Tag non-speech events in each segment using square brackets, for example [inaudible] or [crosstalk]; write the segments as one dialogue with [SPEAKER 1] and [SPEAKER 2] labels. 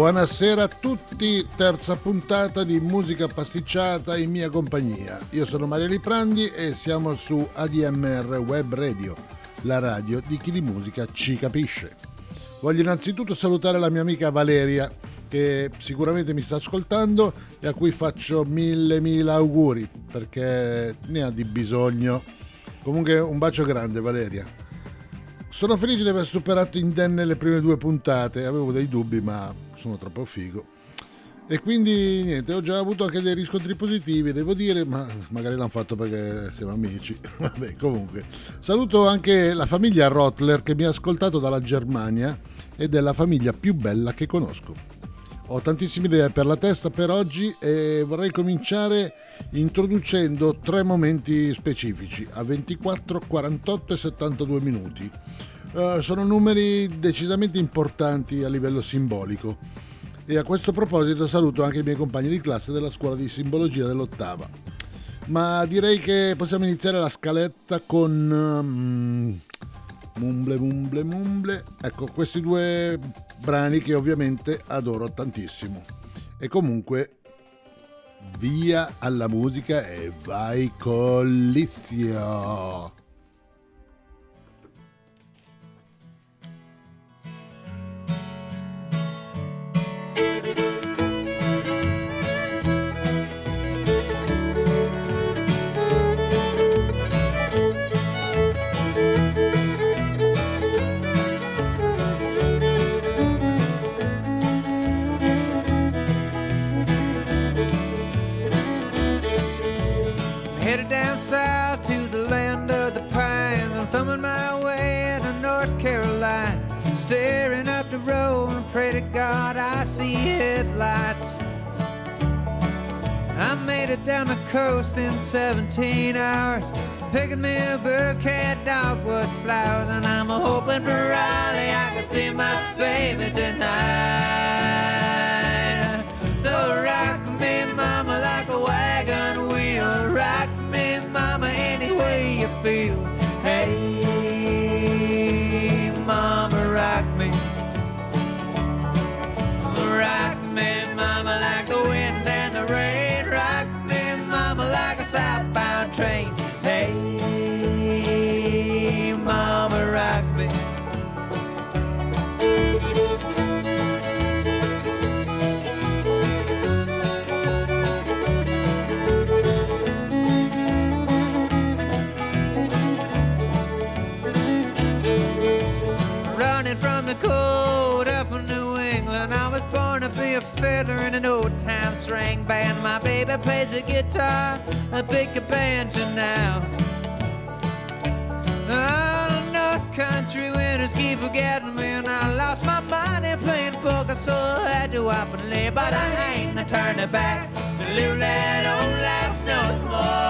[SPEAKER 1] Buonasera a tutti, terza puntata di Musica Pasticciata in mia compagnia. Io sono Mario Liprandi e siamo su ADMR Web Radio, la radio di chi di musica ci capisce. Voglio innanzitutto salutare la mia amica Valeria che sicuramente mi sta ascoltando e a cui faccio mille mille auguri perché ne ha di bisogno. Comunque un bacio grande Valeria. Sono felice di aver superato indenne le prime due puntate, avevo dei dubbi ma sono troppo figo. E quindi niente, ho già avuto anche dei riscontri positivi, devo dire, ma magari l'hanno fatto perché siamo amici. [laughs] Vabbè, comunque. Saluto anche la famiglia Rotler che mi ha ascoltato dalla Germania ed è la famiglia più bella che conosco. Ho tantissime idee per la testa per oggi e vorrei cominciare introducendo tre momenti specifici a 24, 48 e 72 minuti. Uh, sono numeri decisamente importanti a livello simbolico e a questo proposito saluto anche i miei compagni di classe della scuola di simbologia dell'ottava. Ma direi che possiamo iniziare la scaletta con um, Mumble Mumble Mumble. Ecco, questi due brani che ovviamente adoro tantissimo. E comunque via alla musica e vai collizio.
[SPEAKER 2] staring up the road and pray to God I see headlights. I made it down the coast in 17 hours, picking me a bouquet of dogwood flowers, and I'm hoping for Raleigh I can see my baby tonight. Plays the guitar a big banjo now. Oh, North Country winters keep forgetting me, and I lost my money playing poker, so I had to up and lay. But I ain't turning back to live that old life no more.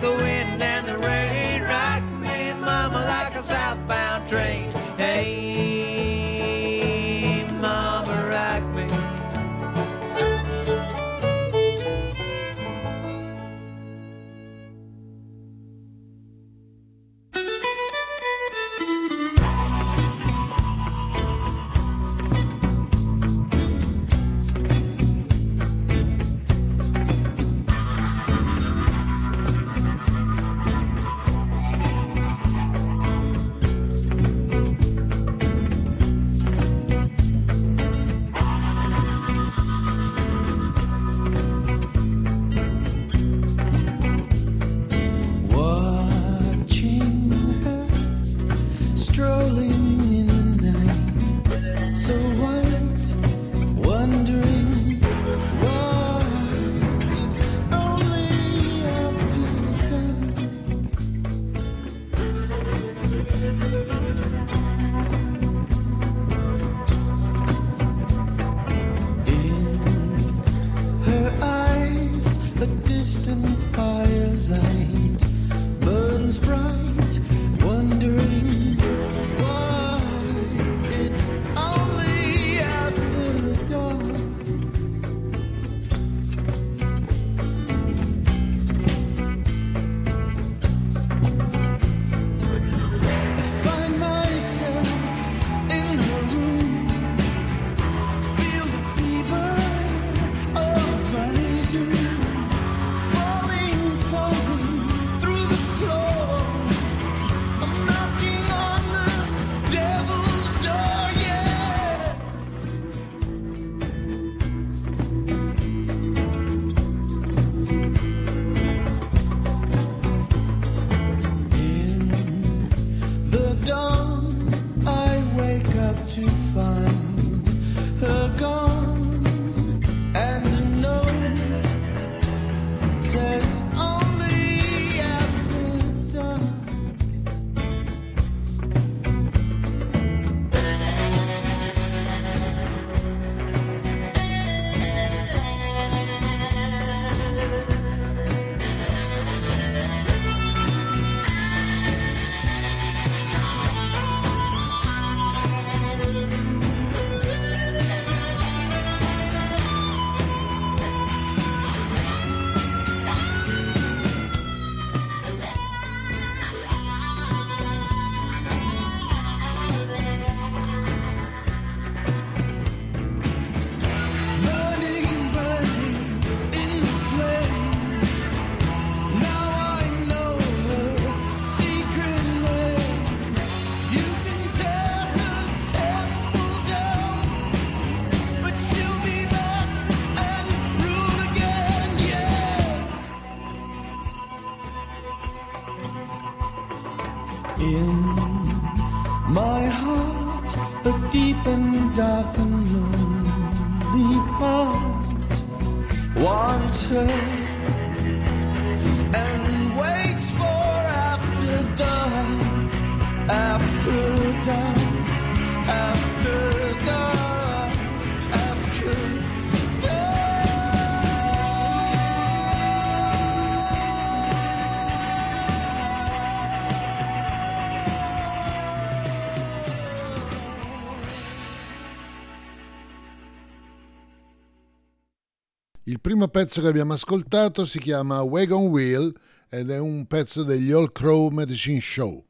[SPEAKER 2] The wind
[SPEAKER 3] dark and lonely part. Wants her
[SPEAKER 1] primo pezzo che abbiamo ascoltato si chiama Wagon Wheel ed è un pezzo degli All Crow Medicine Show.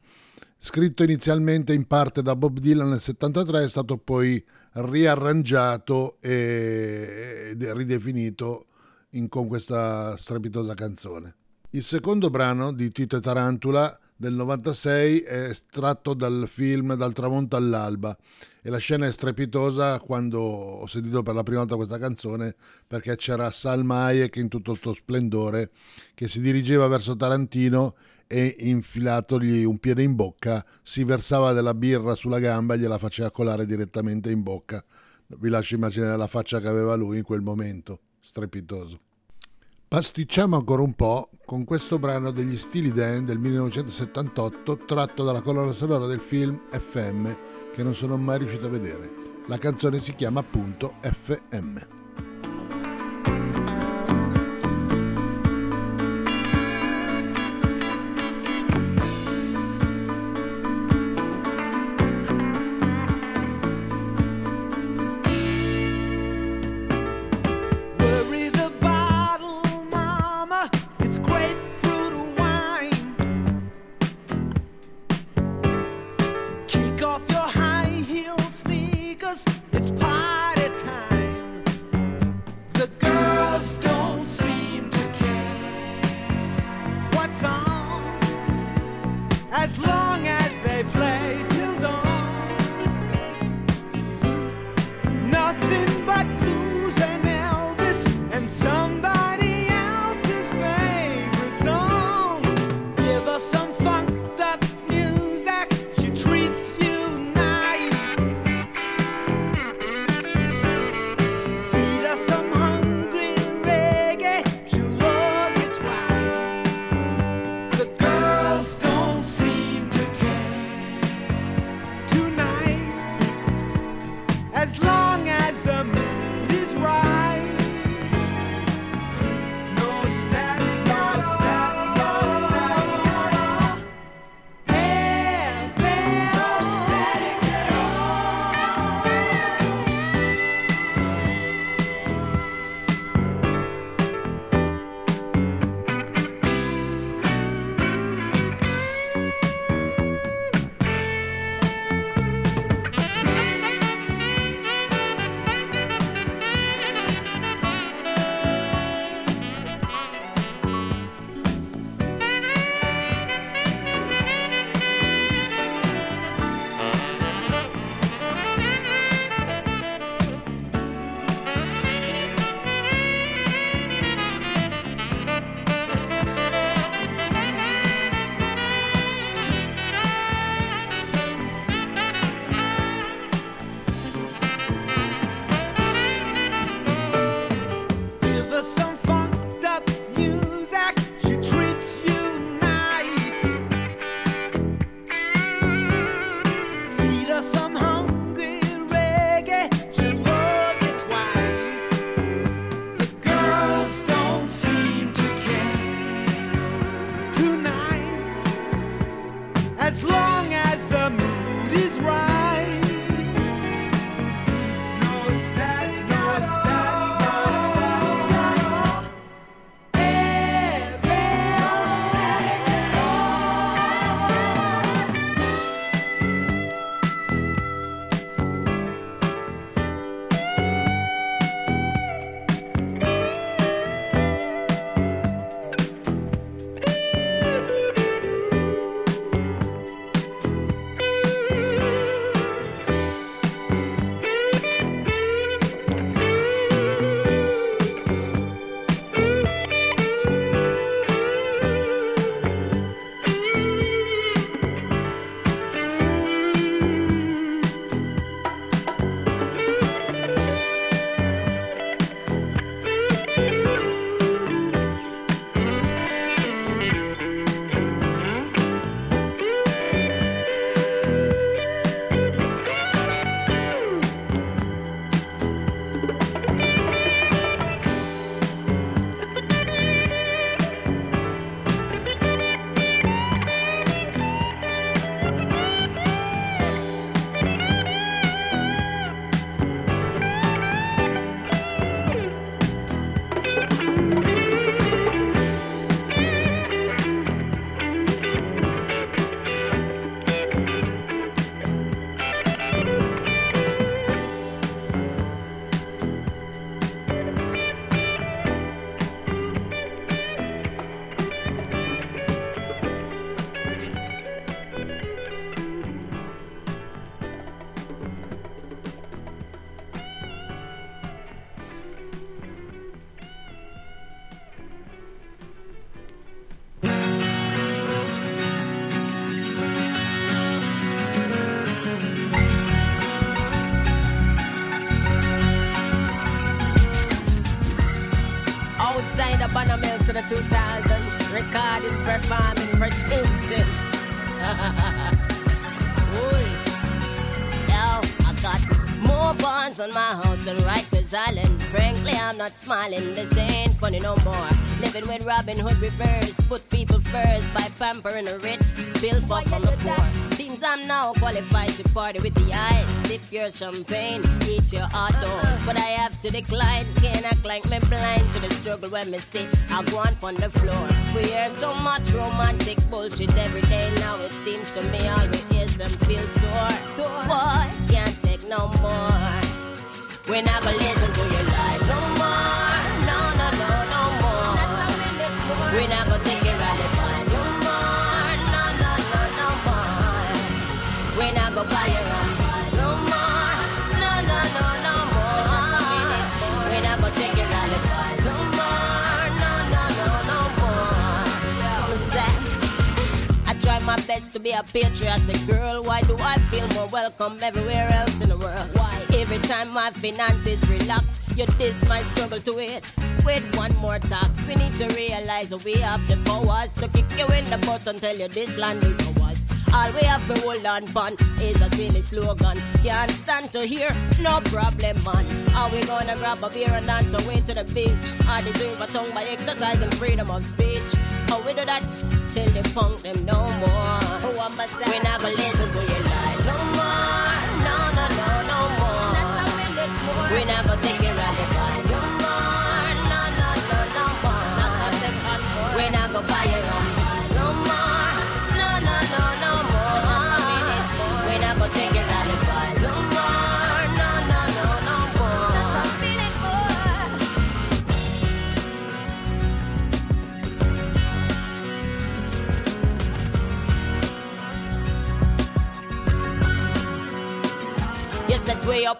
[SPEAKER 1] Scritto inizialmente in parte da Bob Dylan nel 73, è stato poi riarrangiato e ridefinito in, con questa strepitosa canzone. Il secondo brano di Tito e Tarantula del 96 è estratto dal film Dal tramonto all'alba e la scena è strepitosa quando ho sentito per la prima volta questa canzone perché c'era Salma Hayek in tutto il suo splendore che si dirigeva verso Tarantino e infilatogli un piede in bocca si versava della birra sulla gamba e gliela faceva colare direttamente in bocca. Vi lascio immaginare la faccia che aveva lui in quel momento, strepitoso. Pasticciamo ancora un po' con questo brano degli Stili Dan del 1978 tratto dalla colonna sonora del film FM che non sono mai riuscito a vedere. La canzone si chiama appunto FM.
[SPEAKER 4] Not smiling. This ain't funny no more. Living with Robin Hood reverse, put people first by pampering the rich, build for from the poor. Seems I'm now qualified to party with the eyes. Sip your champagne, eat your outdoors. But I have to decline, can't act like me blind to the struggle when me sit. I go on the floor. We hear so much romantic bullshit every day. Now it seems to me all we hear them feel sore. So boy, can't take no more. We're not gonna listen to your lies no more. No, no, no, no more. We're not gonna take your alibis no more. No, no, no, no more. We're not gonna buy your own no more. No, no, no, no more. We're not gonna take your alibis no more. No, no, no, no more. I'm sad. I try my best to be a patriotic girl. Why do I feel more welcome everywhere else in the world? Every time my finances relax, you diss my struggle to it. With one more tax, we need to realize we have the powers to kick you in the butt and tell you this land is ours. All we have to hold on fun is a silly slogan. Can't stand to hear, no problem, man. Are we gonna grab a beer and dance away to the beach? I deserve a tongue by exercising freedom of speech. How we do that? Till they punk them no more. Who am I We're not gonna listen to your We're not gonna take your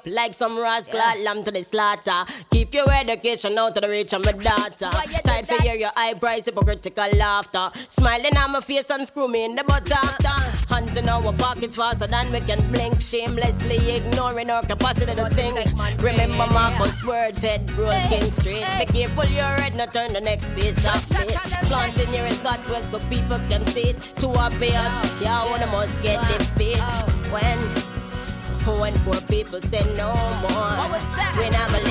[SPEAKER 4] like some rascal, lamb to the slaughter. Keep your education out to the reach of my daughter. Tired for hear your eyebrows, hypocritical laughter. Smiling on my face and screw me in the butt after. Hands in our pockets faster than we can blink. Shamelessly ignoring our capacity to think. Remember Marcus' words, head roll King Street. Be careful your head, not turn the next piece of it. Planting your God well so people can see it. Too obvious, yeah, one of us get defeat. When when poor people say no more. What was that? We're not gonna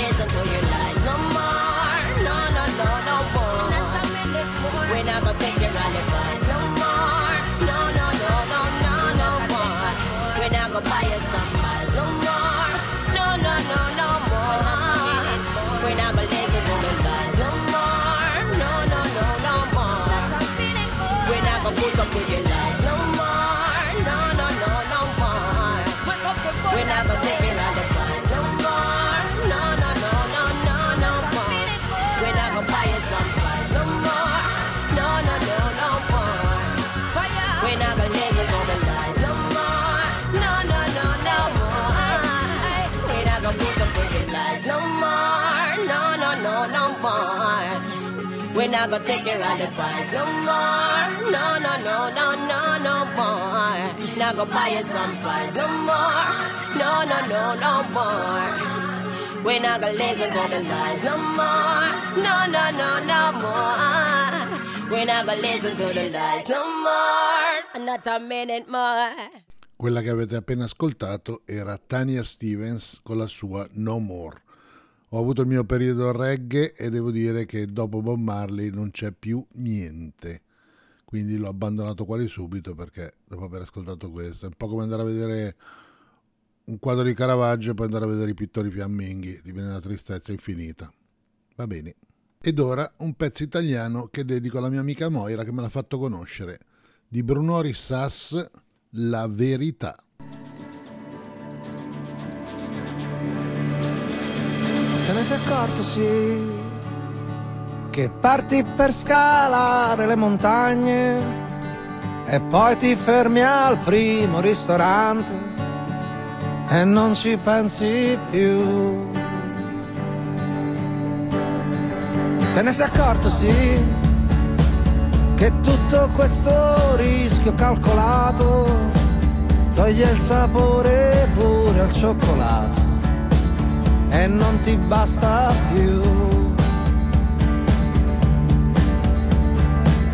[SPEAKER 4] not take your alibis no more. No, no, no, no, no, no more. Not gonna buy you some flies no more. No, no, no, no more. We're not gonna listen to the lies no more. No, no, no, no more. We're not gonna listen to the lies no more. Not a minute more.
[SPEAKER 1] Quella che avete appena ascoltato era Tania Stevens con la sua No More. Ho avuto il mio periodo reggae e devo dire che dopo Bob Marley non c'è più niente. Quindi l'ho abbandonato quasi subito perché dopo aver ascoltato questo è un po' come andare a vedere un quadro di Caravaggio e poi andare a vedere i pittori fiamminghi, ti viene una tristezza infinita. Va bene. Ed ora un pezzo italiano che dedico alla mia amica Moira che me l'ha fatto conoscere, di Bruno Rissas, La verità.
[SPEAKER 5] Te ne sei accorto, sì, che parti per scalare le montagne e poi ti fermi al primo ristorante e non ci pensi più. Te ne sei accorto, sì, che tutto questo rischio calcolato toglie il sapore pure al cioccolato e non ti basta più.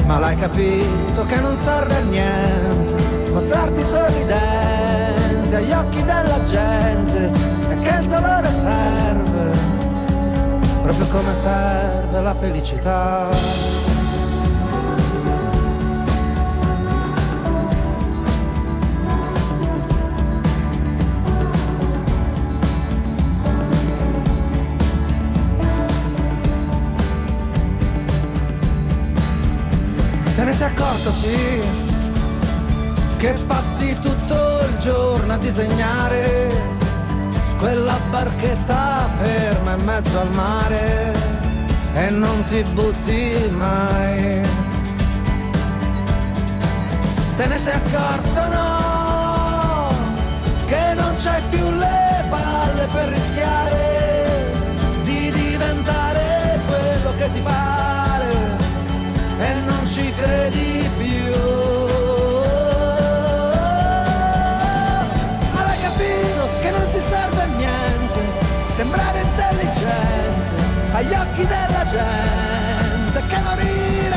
[SPEAKER 5] ma l'hai capito che non serve a niente mostrarti sorridente agli occhi della gente e che il dolore serve proprio come serve la felicità. Sei sì, che passi tutto il giorno a disegnare quella barchetta ferma in mezzo al mare e non ti butti mai. Te ne sei accorto, no, che non c'hai più le palle per rischiare di diventare quello che ti pare ci credi più. Ma l'hai capito che non ti serve a niente sembrare intelligente agli occhi della gente, che morire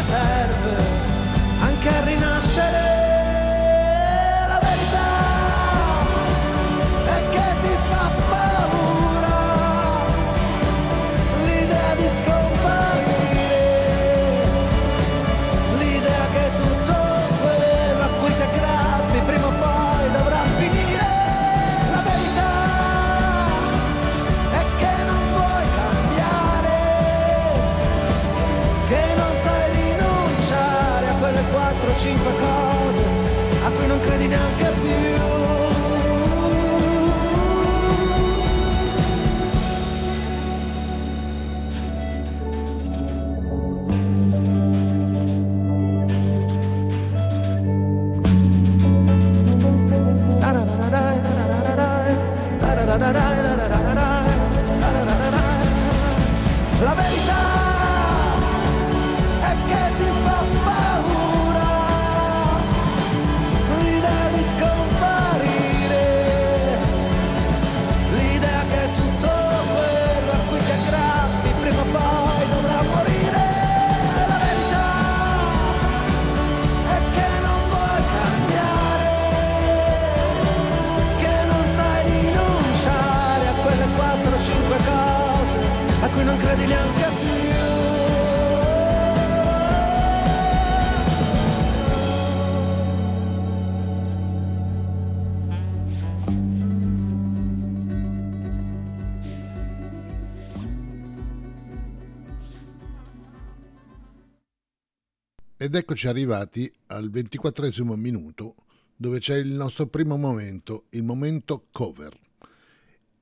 [SPEAKER 1] eccoci arrivati al ventiquattresimo minuto dove c'è il nostro primo momento, il momento cover.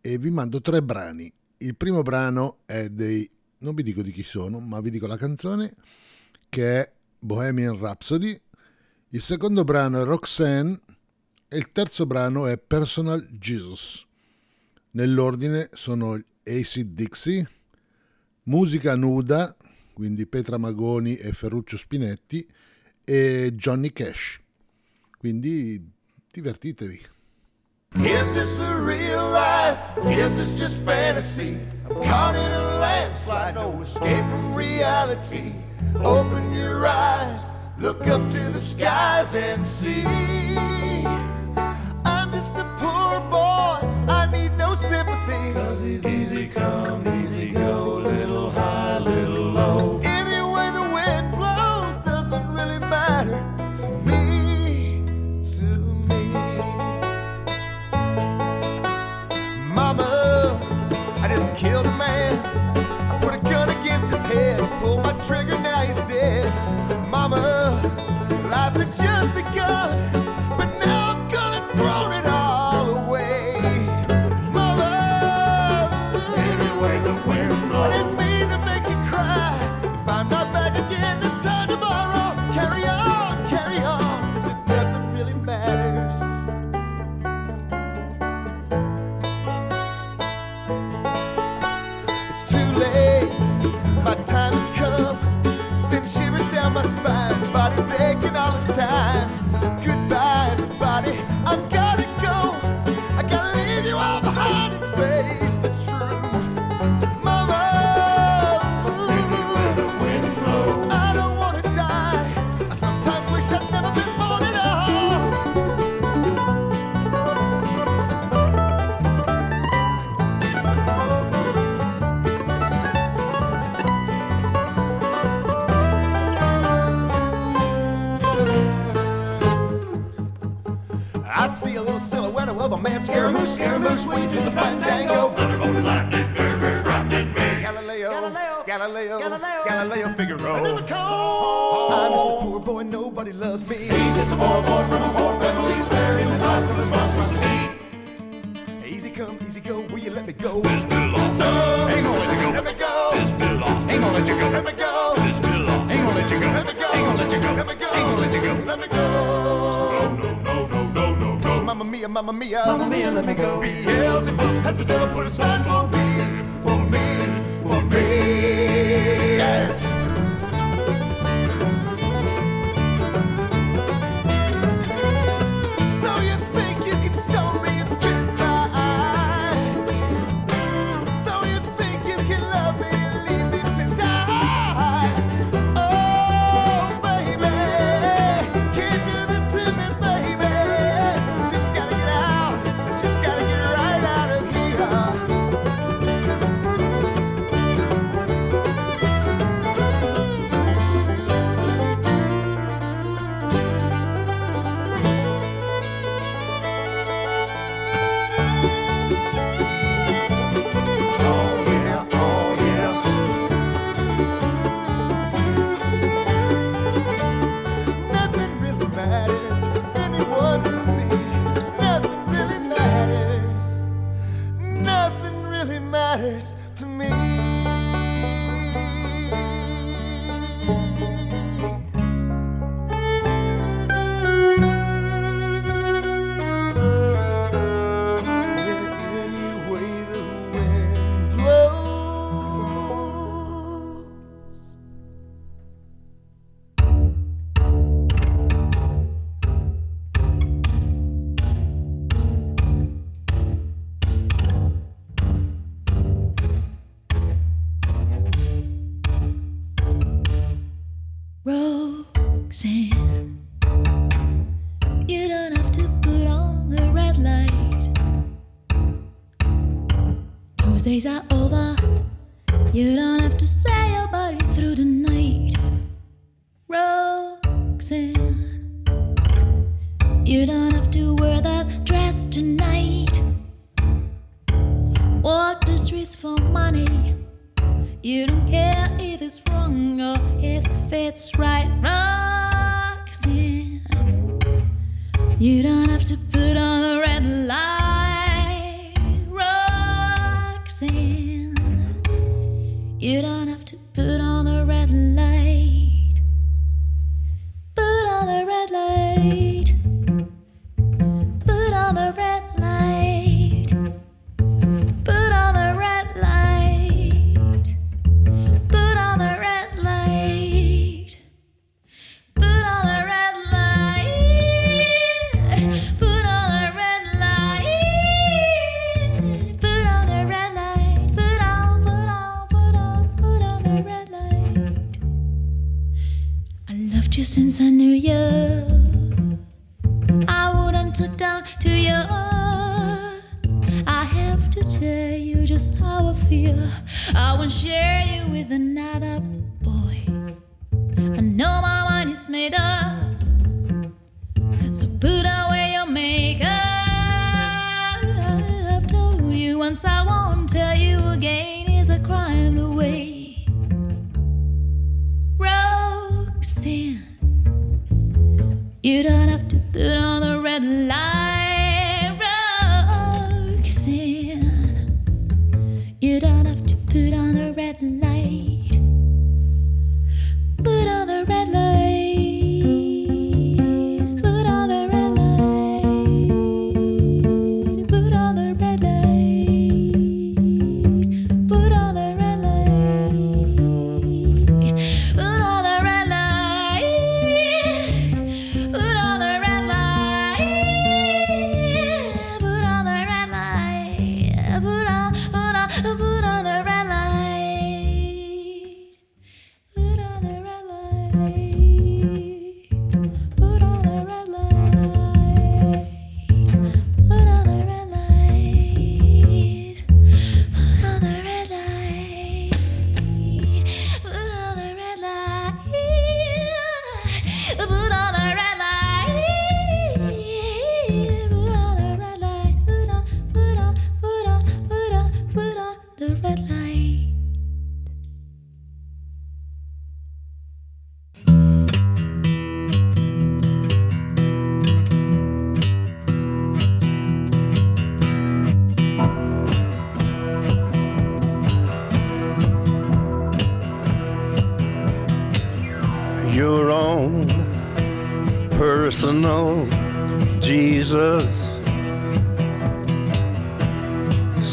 [SPEAKER 1] E vi mando tre brani. Il primo brano è dei, non vi dico di chi sono, ma vi dico la canzone, che è Bohemian Rhapsody. Il secondo brano è Roxanne e il terzo brano è Personal Jesus. Nell'ordine sono AC Dixie, Musica Nuda, quindi Petra Magoni e Ferruccio Spinetti, e Johnny Cash. Quindi divertitevi.
[SPEAKER 6] Is this the real life? Is this just fantasy? I'm caught in a landslide, no escape from reality. Open your eyes, look up to the skies and see. I'm just a poor boy, I need no sympathy. Cause he's easy come, just begun, see a little silhouette of a man. Scaramouche, Scaramouche, you do the fandango. Galileo, Galileo, Galileo, Galileo, Galileo Figaro. I'm just a poor boy, nobody loves me. He's just a poor boy from a poor family, sparing his heart from his monstrosity. Easy come, easy go, will you let me go?
[SPEAKER 7] This belong.
[SPEAKER 6] No,
[SPEAKER 7] Ain't gonna let you go.
[SPEAKER 6] let me go.
[SPEAKER 7] This belong.
[SPEAKER 6] Ain't gonna let you go. Let me go.
[SPEAKER 7] This belong.
[SPEAKER 6] Ain't gonna let you go. Let me go. Ain't gonna let you go. Let me go. Ain't gonna let you go. Let me go.
[SPEAKER 7] No, no, no.
[SPEAKER 6] Mamma mia, mamma mia, mamma mia, let me go. Beelzebub has the devil put aside for me, for me, for me. Yeah.
[SPEAKER 8] Days are over. You don't have to say your body through the night. Roxanne, you don't have to wear that dress tonight. Walk the streets for money. You don't care if it's wrong or if it's right, Roxanne. You don't have to put on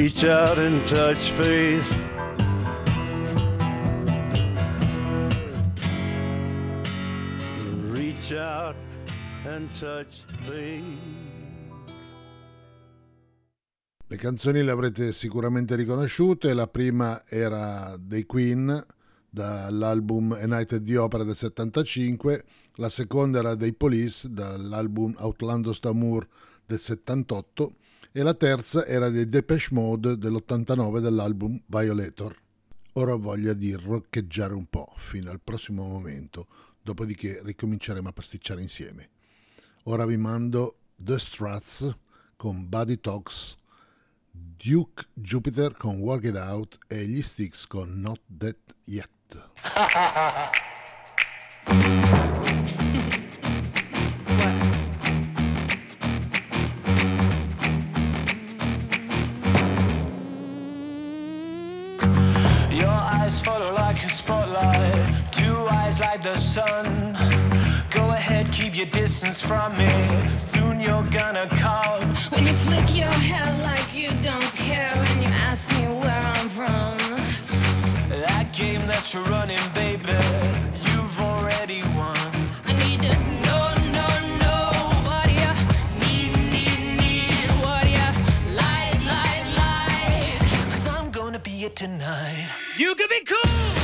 [SPEAKER 9] Reach out and touch faith. Reach out and touch faith.
[SPEAKER 1] Le canzoni le avrete sicuramente riconosciute, la prima era dei Queen dall'album A Night at the Opera del 75, la seconda era dei Police dall'album Outlandos d'Amour del 78 e la terza era dei Depeche Mode dell'89 dall'album Violator. Ora ho voglia di roccheggiare un po' fino al prossimo momento, dopodiché ricominceremo a pasticciare insieme. Ora vi mando The Struts con Buddy Talks, Duke Jupiter con Work It Out e gli Sticks con Not That Yet. [laughs]
[SPEAKER 10] eyes follow like a spotlight, two eyes like the sun. Go ahead, keep your distance from me. Soon you're gonna come.
[SPEAKER 11] When you flick your hair like you don't care and you ask me where I'm from.
[SPEAKER 10] That game that you're running, baby, you've already won.
[SPEAKER 11] I need to know, know, know what you need, need, need, what you like, like, like.
[SPEAKER 10] I'm gonna be it tonight. You can be cool,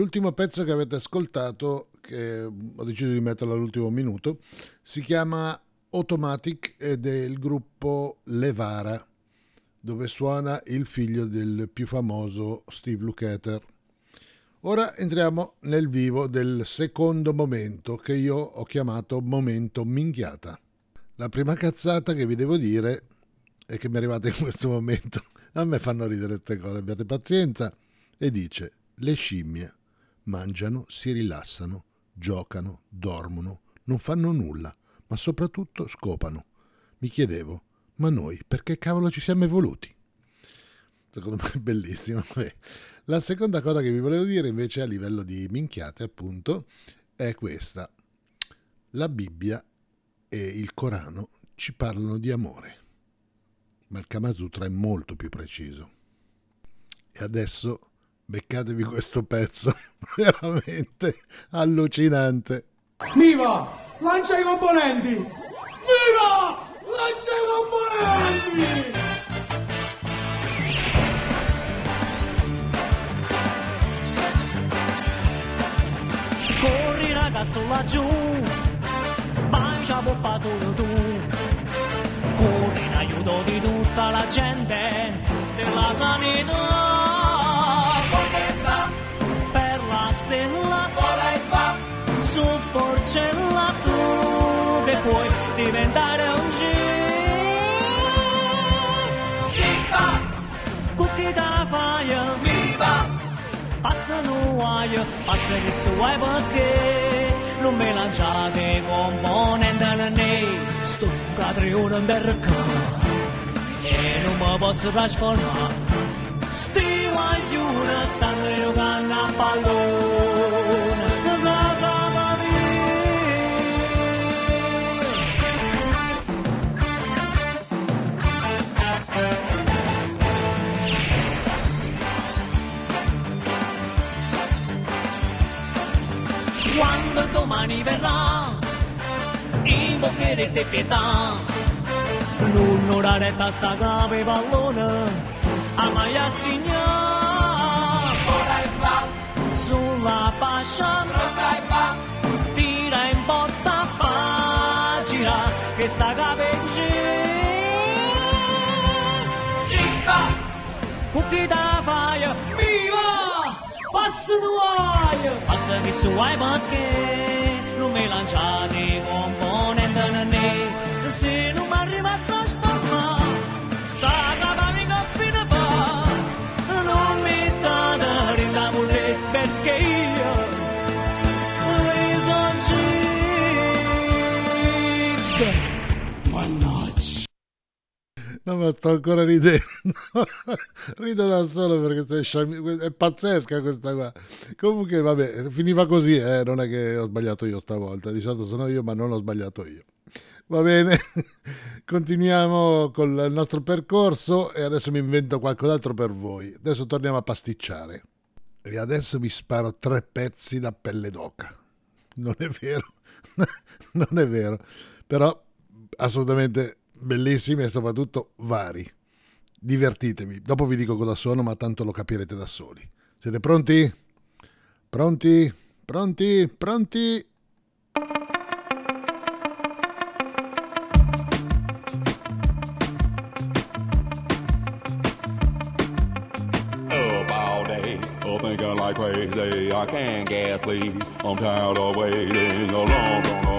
[SPEAKER 1] L'ultimo pezzo che avete ascoltato, che ho deciso di metterlo all'ultimo minuto, si chiama Automatic ed è il gruppo Levara, dove suona il figlio del più famoso Steve Lukather. Ora entriamo nel vivo del secondo momento che io ho chiamato momento minchiata. La prima cazzata che vi devo dire è che mi è arrivata in questo momento. A me fanno ridere queste cose, abbiate pazienza. E dice, le scimmie mangiano, si rilassano, giocano, dormono, non fanno nulla, ma soprattutto scopano. Mi chiedevo, ma noi perché cavolo ci siamo evoluti? Secondo me è bellissimo. Vabbè. [laughs] La seconda cosa che vi volevo dire invece a livello di minchiate appunto è questa. La Bibbia e il Corano ci parlano di amore, ma il Kama Sutra è molto più preciso. E adesso beccatevi questo pezzo, [laughs] veramente allucinante.
[SPEAKER 12] Viva! Lancia i componenti! Viva! Lancia i componenti!
[SPEAKER 13] Corri ragazzo laggiù, bacia scappa solo tu. Corri in aiuto di tutta la gente della sanità. Porcella tu che puoi diventare un G. Cookie da fire, passa no guaio, passa che sto guai perché non me lanciate componente né sto catrione in derca e non mi posso trasformare. Sti guaglione stanno giocando a pallone domani verrà, invocherete pietà. Non oraretta sta cave pallone, a mai Sulla pascia, tira in porta pagina, che sta cave in Cookie da fire, viva! Passa nuoio, passa che su ai perché non mi lanciate componente né se non mi arriva
[SPEAKER 1] No, ma sto ancora ridendo. [laughs] Rido da solo perché sei sciami- è pazzesca questa qua. Comunque, vabbè, finiva così, eh, non è che ho sbagliato io stavolta. Di solito sono io, ma non ho sbagliato io. Va bene, [laughs] continuiamo con il nostro percorso e adesso mi invento qualcos'altro per voi. Adesso torniamo a pasticciare. E adesso vi sparo tre pezzi da pelle d'oca. Non è vero, [laughs] non è vero, però assolutamente bellissimi e soprattutto vari. Divertitevi. Dopo vi dico cosa sono, ma tanto lo capirete da soli. Siete pronti? Pronti? Pronti? Pronti?
[SPEAKER 14] Up thinking like crazy. I can't get sleep. I'm tired of waiting along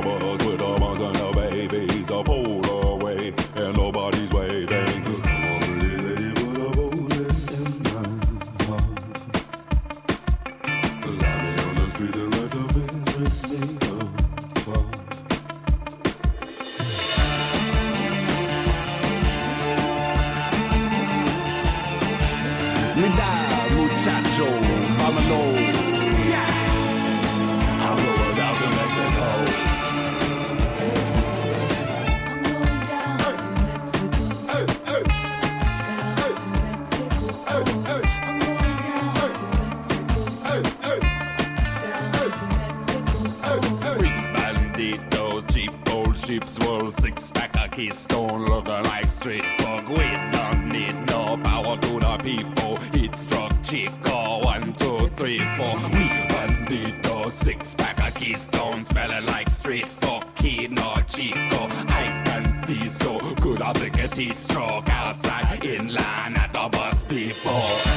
[SPEAKER 14] of
[SPEAKER 15] keystone looking like street folk. We don't need no power to the people. It struck Chico, one, two, three, four. We banditos, six pack of keystone, smelling like street folk. Kid, no Chico, I can see so good. I think it's heat stroke outside in line at the bus depot.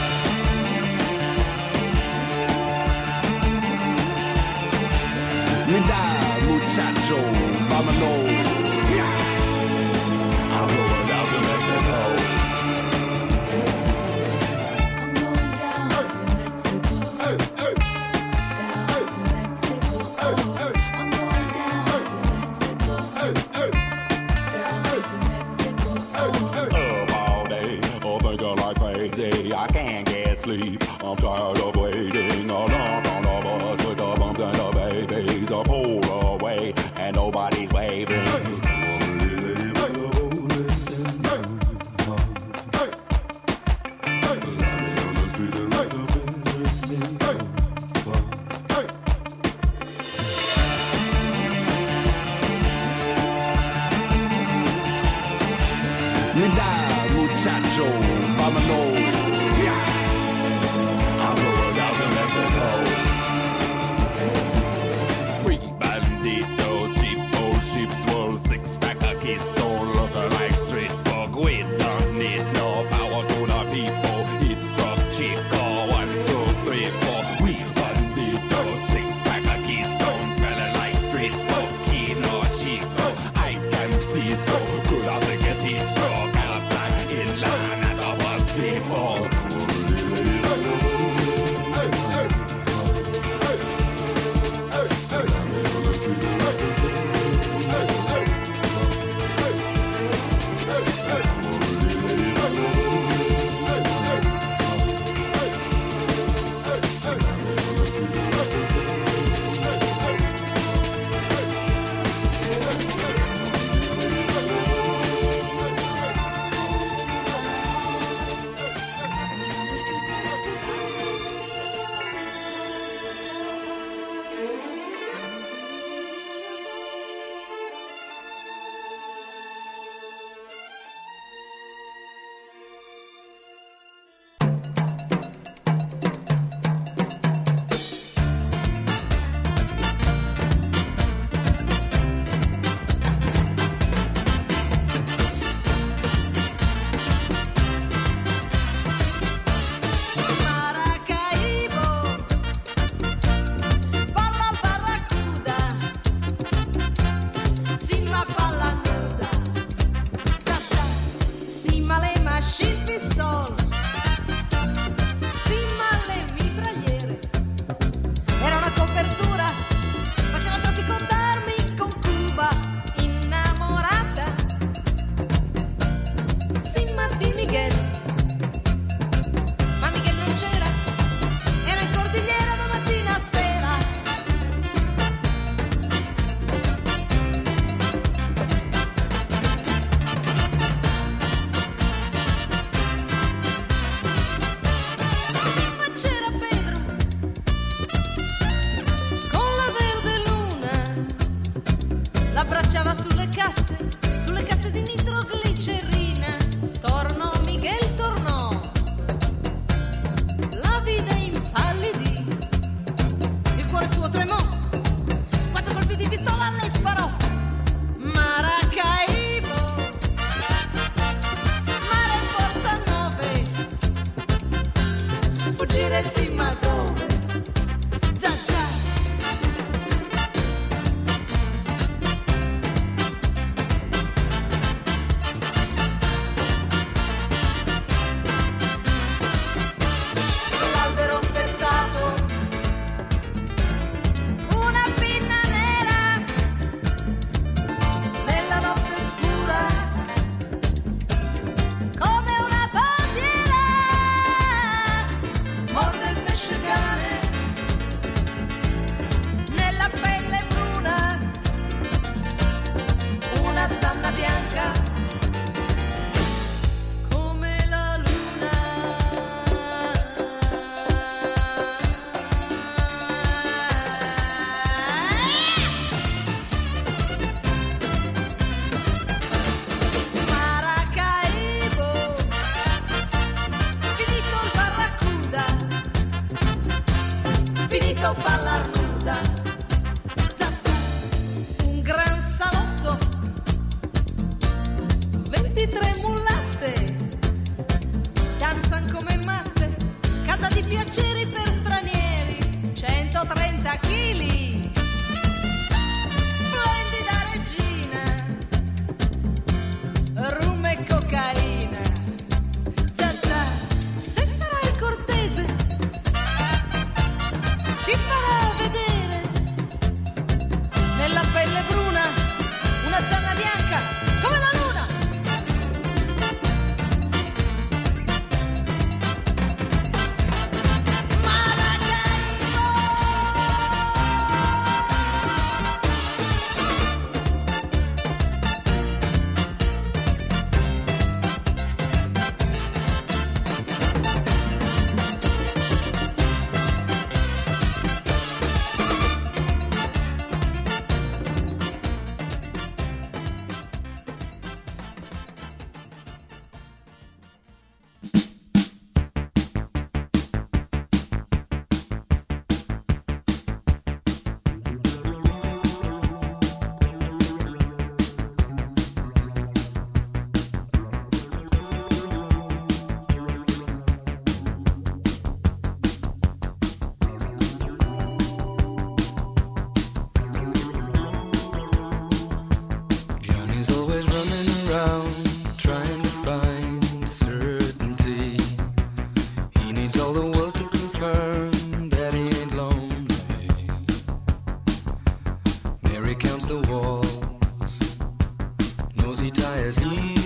[SPEAKER 14] I'm
[SPEAKER 15] an old
[SPEAKER 9] Mary counts the walls, knows he tires easily.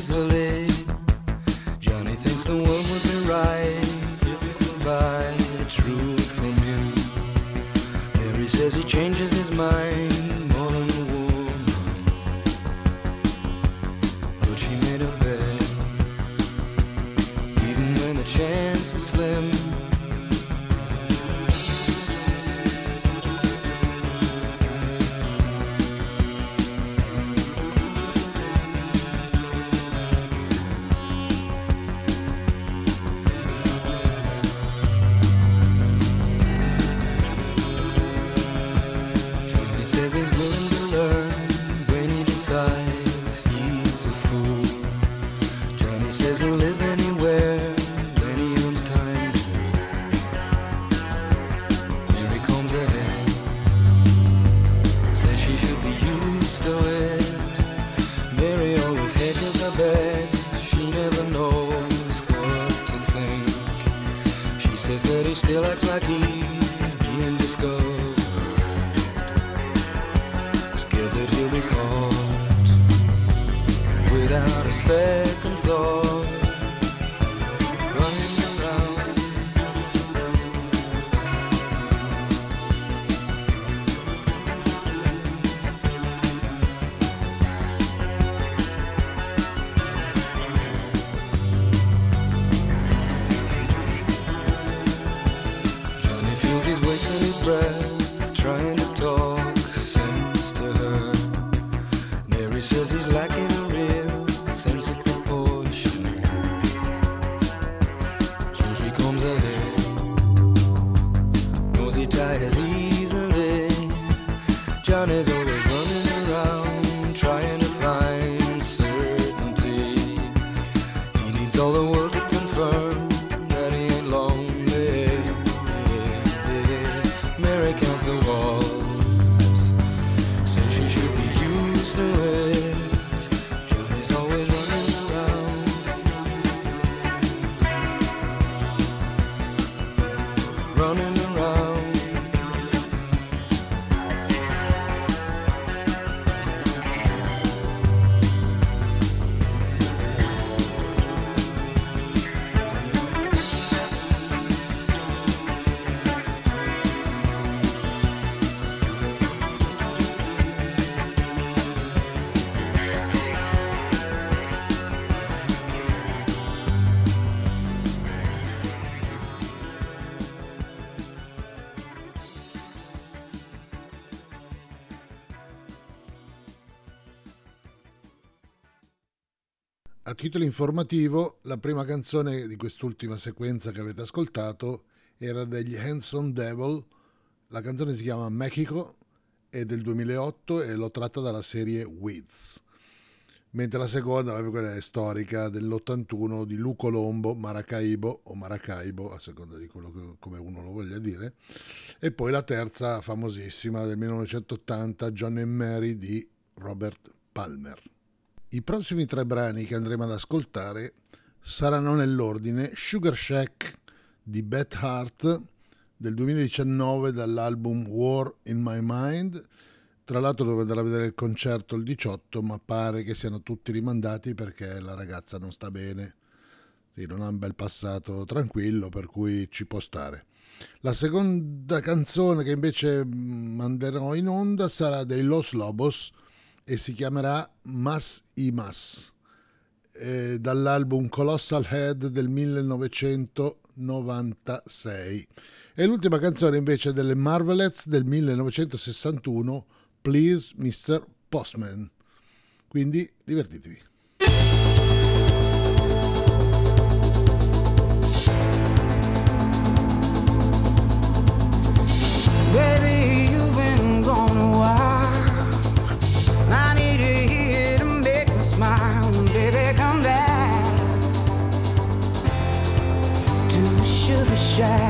[SPEAKER 1] Titolo informativo, la prima canzone di quest'ultima sequenza che avete ascoltato era degli Handsome Devil, la canzone si chiama Mexico, è del 2008 e l'ho tratta dalla serie Wiz. Mentre la seconda, vabbè, quella è storica, dell'81 di Lu Colombo, Maracaibo o Maracaibo, a seconda di quello che, come uno lo voglia dire, e poi la terza famosissima del 1980, John and Mary di Robert Palmer. I prossimi tre brani che andremo ad ascoltare saranno nell'ordine Sugar Shack di Beth Hart del 2019 dall'album War in My Mind. Tra l'altro devo andare a vedere il concerto il 18, ma pare che siano tutti rimandati perché la ragazza non sta bene. Sì, non ha un bel passato tranquillo, per cui ci può stare. La seconda canzone che invece manderò in onda sarà dei Los Lobos e si chiamerà Mas y Mas eh, dall'album Colossal Head del 1996 e l'ultima canzone invece delle Marvelettes del 1961 Please Mr. Postman quindi divertitevi
[SPEAKER 5] Baby,
[SPEAKER 1] Yeah.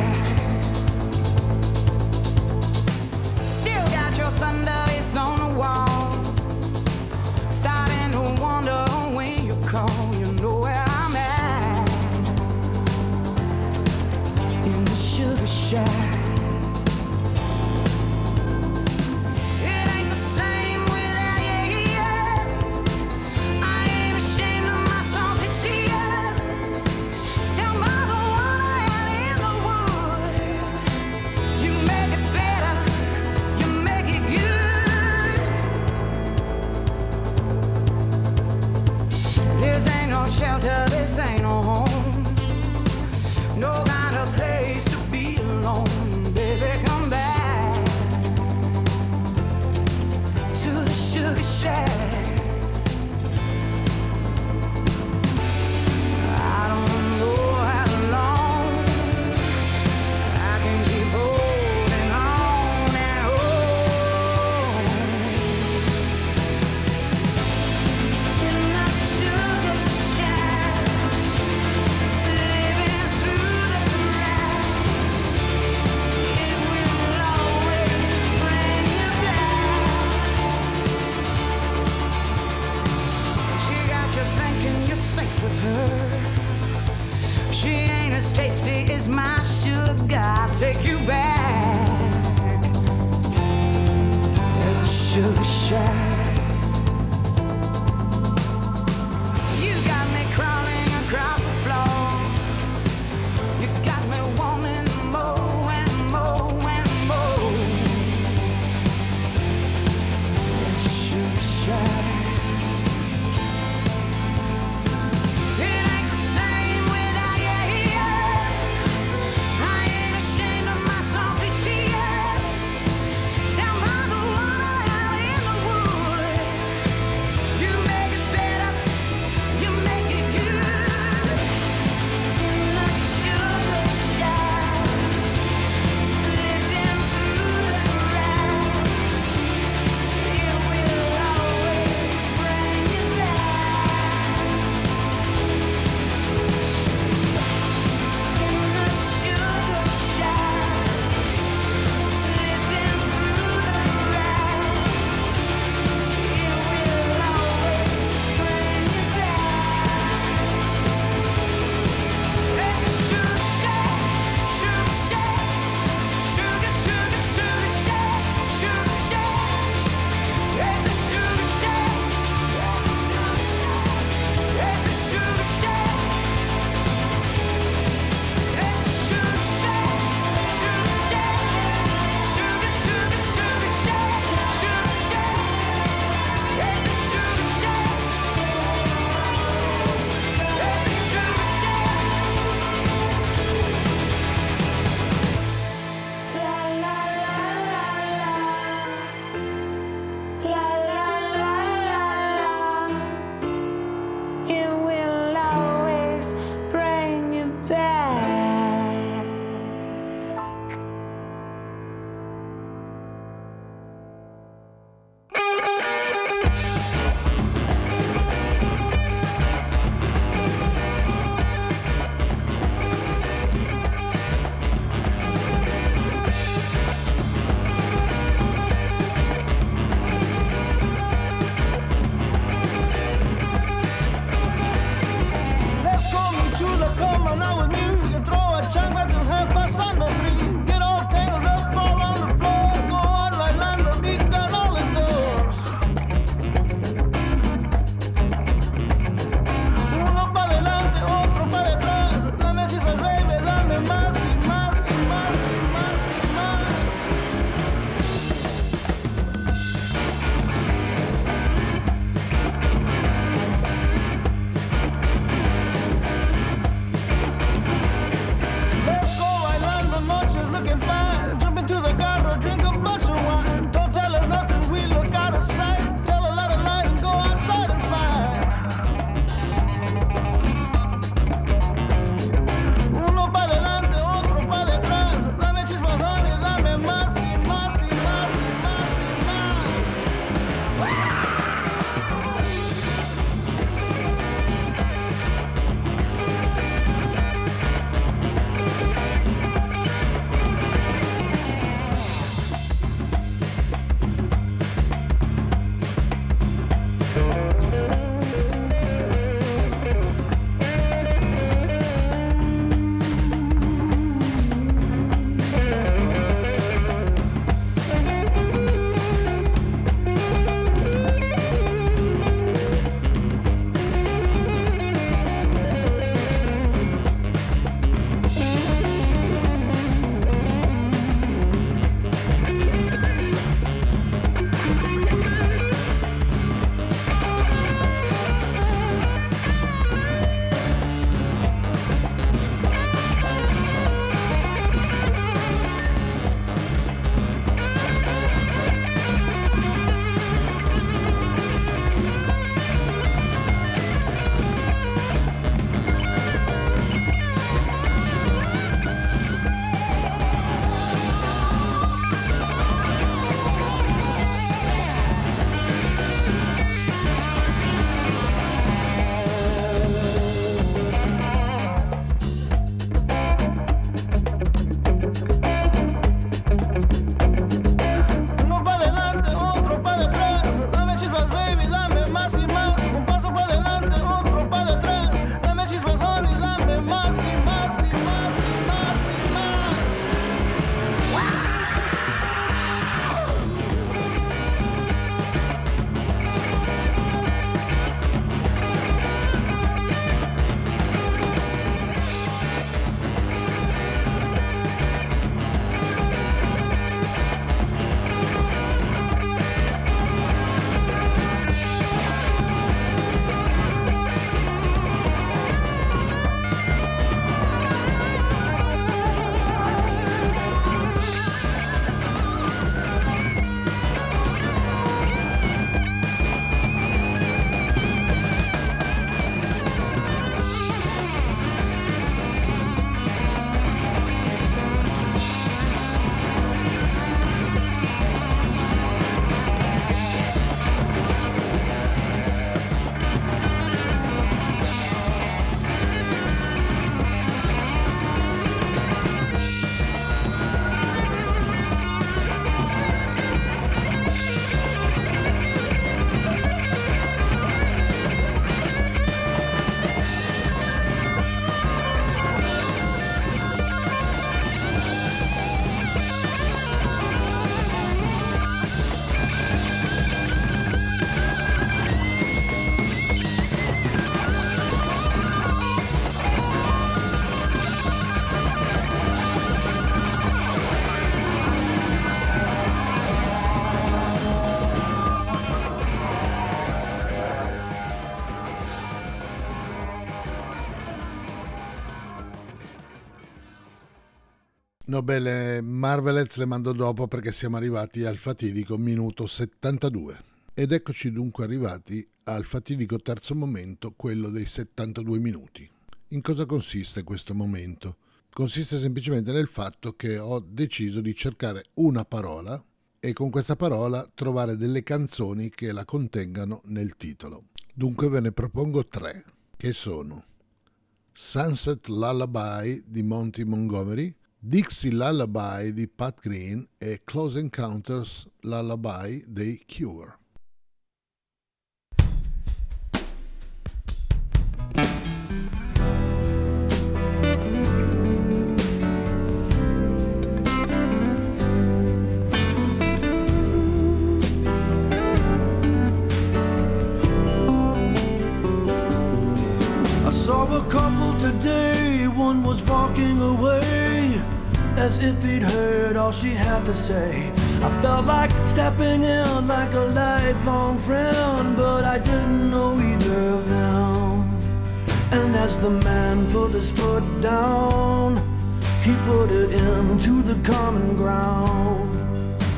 [SPEAKER 1] Beh, le Marvelets le mando dopo perché siamo arrivati al fatidico minuto 72. Ed eccoci dunque arrivati al fatidico terzo momento, quello dei 72 minuti. In cosa consiste questo momento? Consiste semplicemente nel fatto che ho deciso di cercare una parola e con questa parola trovare delle canzoni che la contengano nel titolo. Dunque ve ne propongo tre, che sono Sunset Lullaby di Monty Montgomery, Dixie Lullaby di Pat Green e Close Encounters Lullaby dei Cure.
[SPEAKER 3] I saw a couple today, one was walking away as if he'd heard all she had to say. I felt like stepping in like a lifelong friend, but I didn't know either of them. And as the man put his foot down, he put it into the common ground,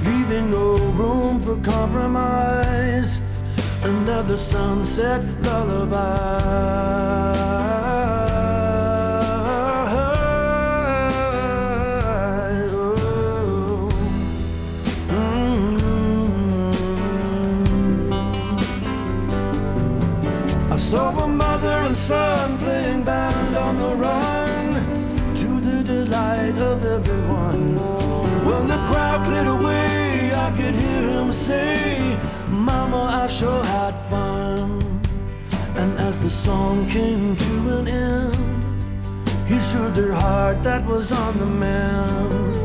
[SPEAKER 3] leaving no room for compromise. Another sunset lullaby. Saw a mother and son playing band on the run to the delight of everyone. When the crowd cleared away, I could hear him say, Mama, I sure had fun. And as the song came to an end, he soothed her heart that was on the mend.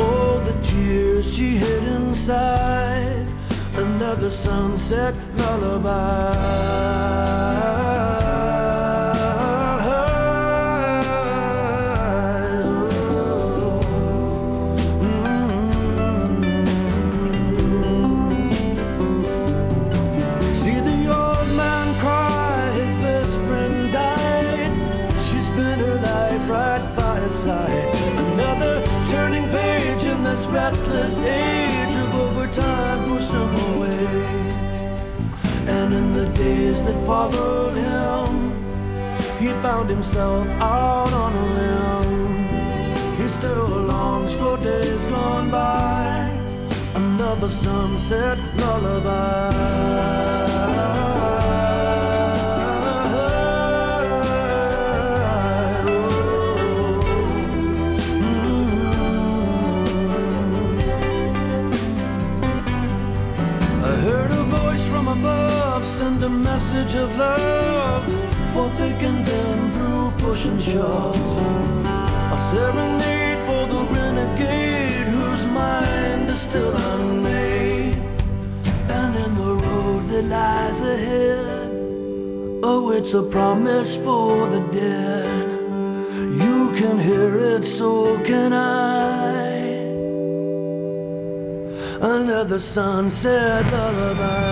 [SPEAKER 3] Oh, the tears she hid inside, another sunset lullaby. Days that followed him, he found himself out on a limb. He still longs for days gone by. Another sunset lullaby. Send a message of love for thick and thin through push and shove. A serenade for the renegade whose mind is still unmade. And in the road that lies ahead, oh, it's a promise for the dead. You can hear it, so can I another sunset
[SPEAKER 6] My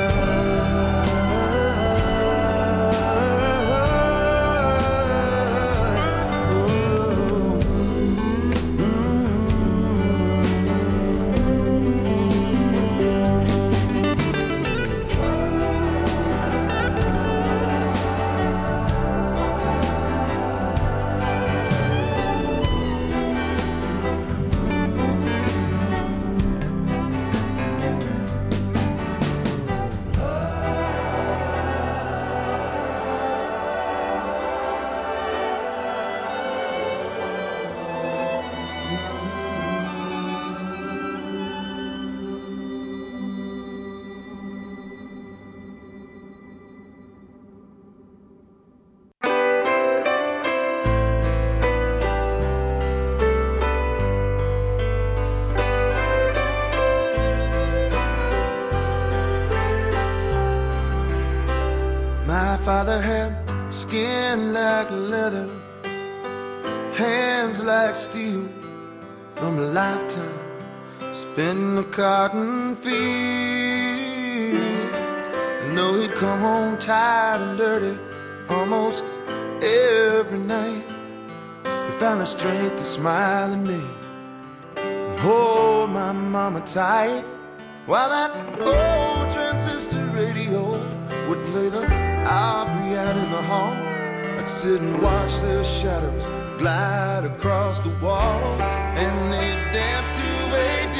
[SPEAKER 6] cotton field. I know he'd come home tired and dirty almost every night. He found the strength to smile at me and
[SPEAKER 3] hold my mama tight while that old transistor radio would play the Opry out in the hall. I'd sit and watch their shadows glide across the wall, and they'd dance to a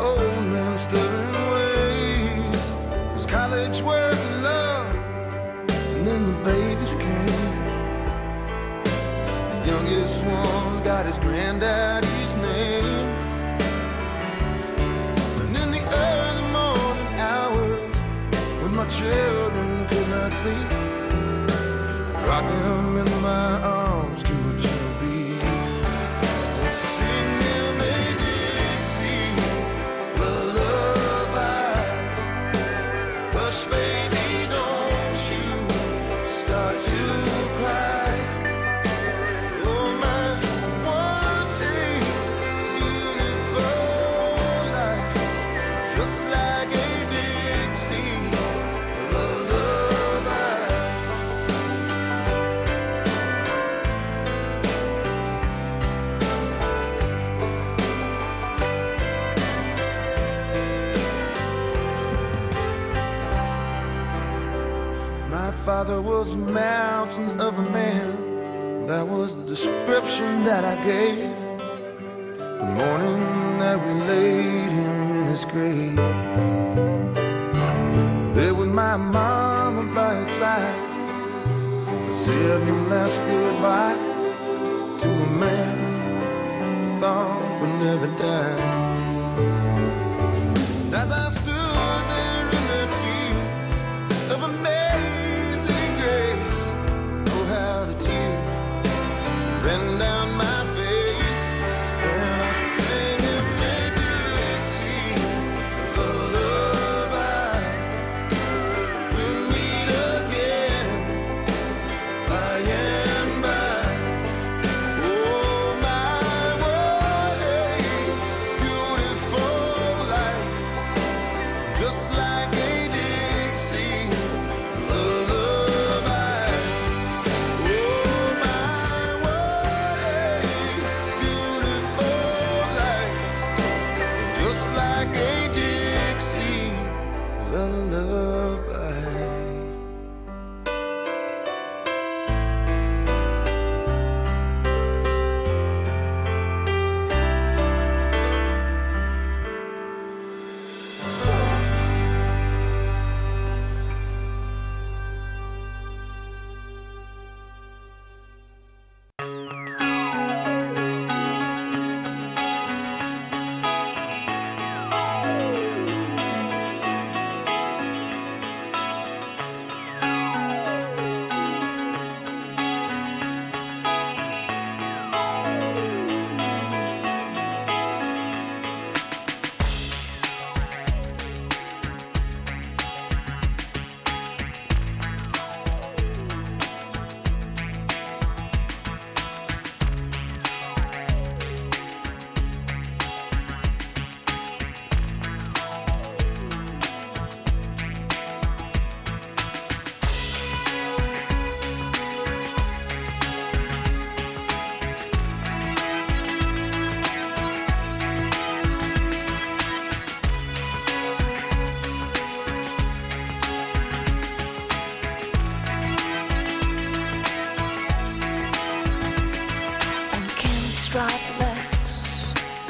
[SPEAKER 3] Old man stood ways, was college worth of love, and then the babies came. The youngest one got his granddaddy's name. And in the early morning hours, when my children could not sleep, rock them in my arms father was a mountain of a man. That was the description that I gave. The morning that we laid him in his grave. There was my mama by his side. I said my last goodbye to a man I thought would never die.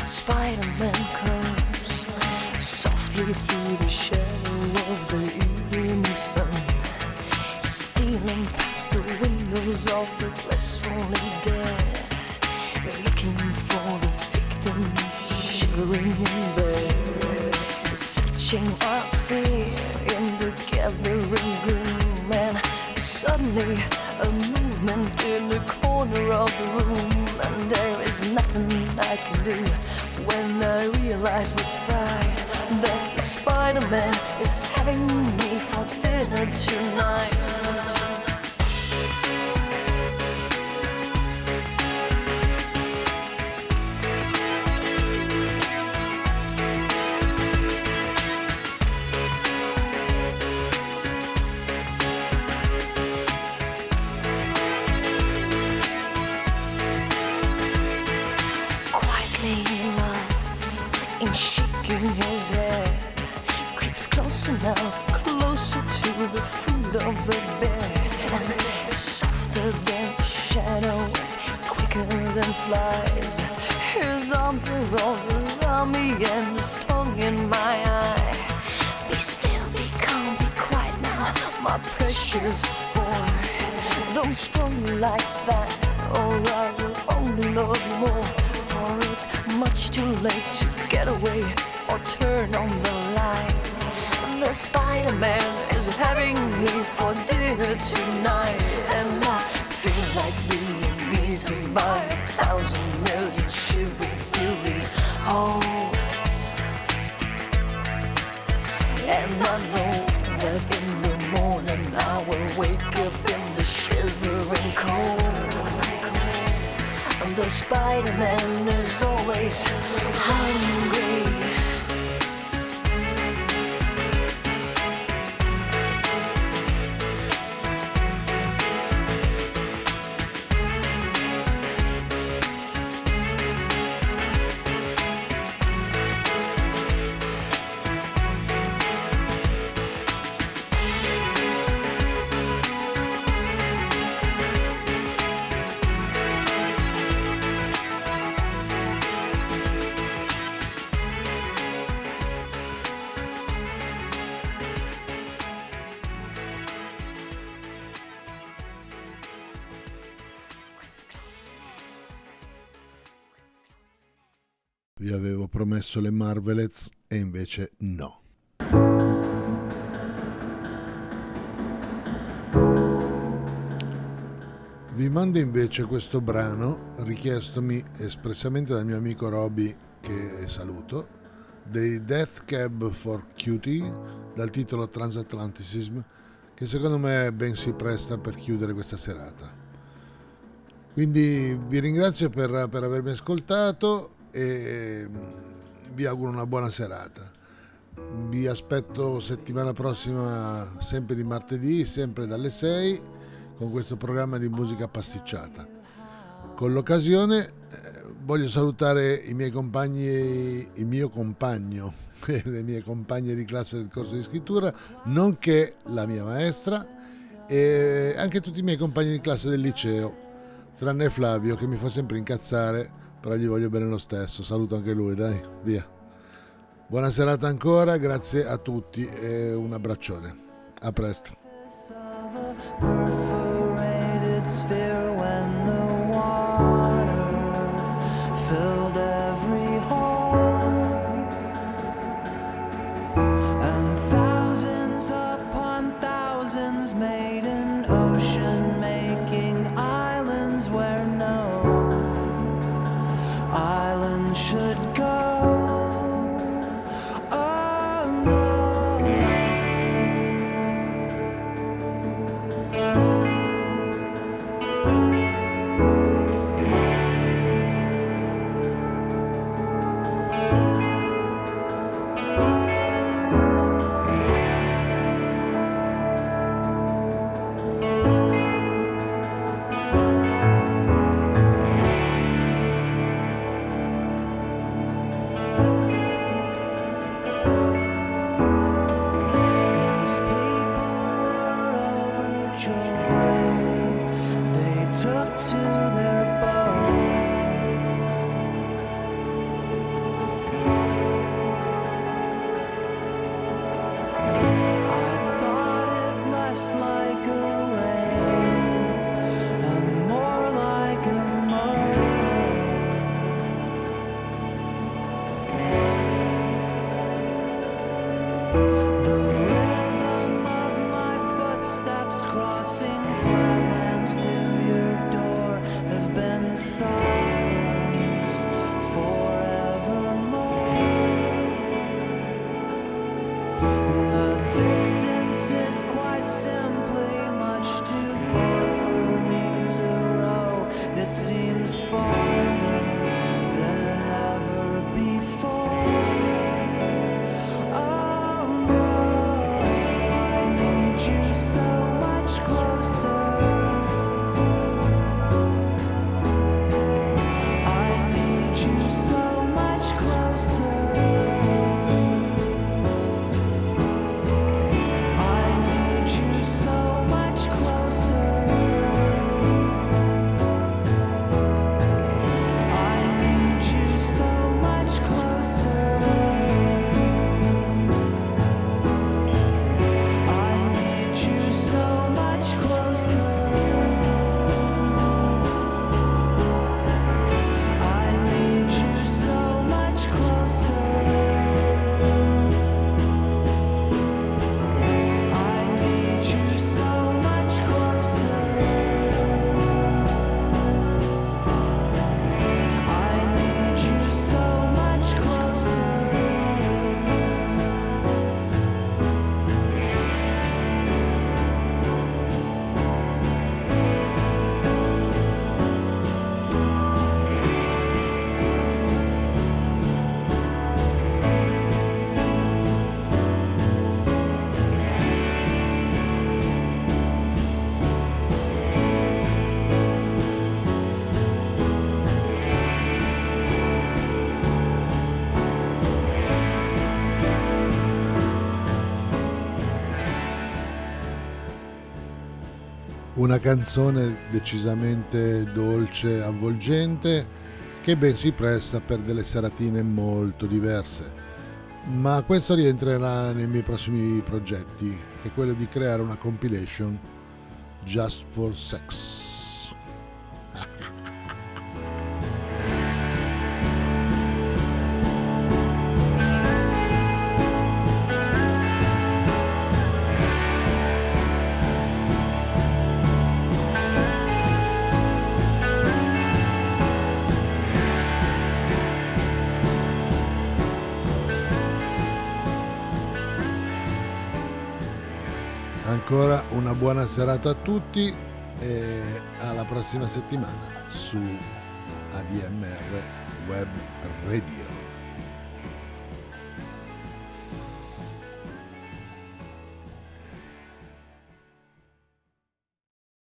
[SPEAKER 16] Spider-Man crawls softly through the shadow of the evening sun, stealing past the windows of the blissfully dead, looking for the victim shivering in bed, searching our
[SPEAKER 8] realize with that the Spider Man is having me for dinner tonight.
[SPEAKER 1] Marvelets e invece no. Vi mando invece questo brano richiestomi espressamente dal mio amico Roby che saluto dei Death Cab for Cutie dal titolo Transatlanticism che secondo me ben si presta per chiudere questa serata. Quindi vi ringrazio per, per avermi ascoltato e vi auguro una buona serata. Vi aspetto settimana prossima, sempre di martedì, sempre dalle 6, con questo programma di musica pasticciata. Con l'occasione eh, voglio salutare i miei compagni, il mio compagno e [laughs] le mie compagne di classe del corso di scrittura, nonché la mia maestra e anche tutti i miei compagni di classe del liceo, tranne Flavio che mi fa sempre incazzare, però gli voglio bene lo stesso. Saluto anche lui, dai, via. Buona serata ancora, grazie a tutti e un abbraccione. A presto. Una canzone decisamente dolce, avvolgente, che ben si presta per delle seratine molto diverse. Ma questo rientrerà nei miei prossimi progetti, che è quello di creare una compilation Just for Sex. Buona serata a tutti e alla prossima settimana su ADMR Web Radio.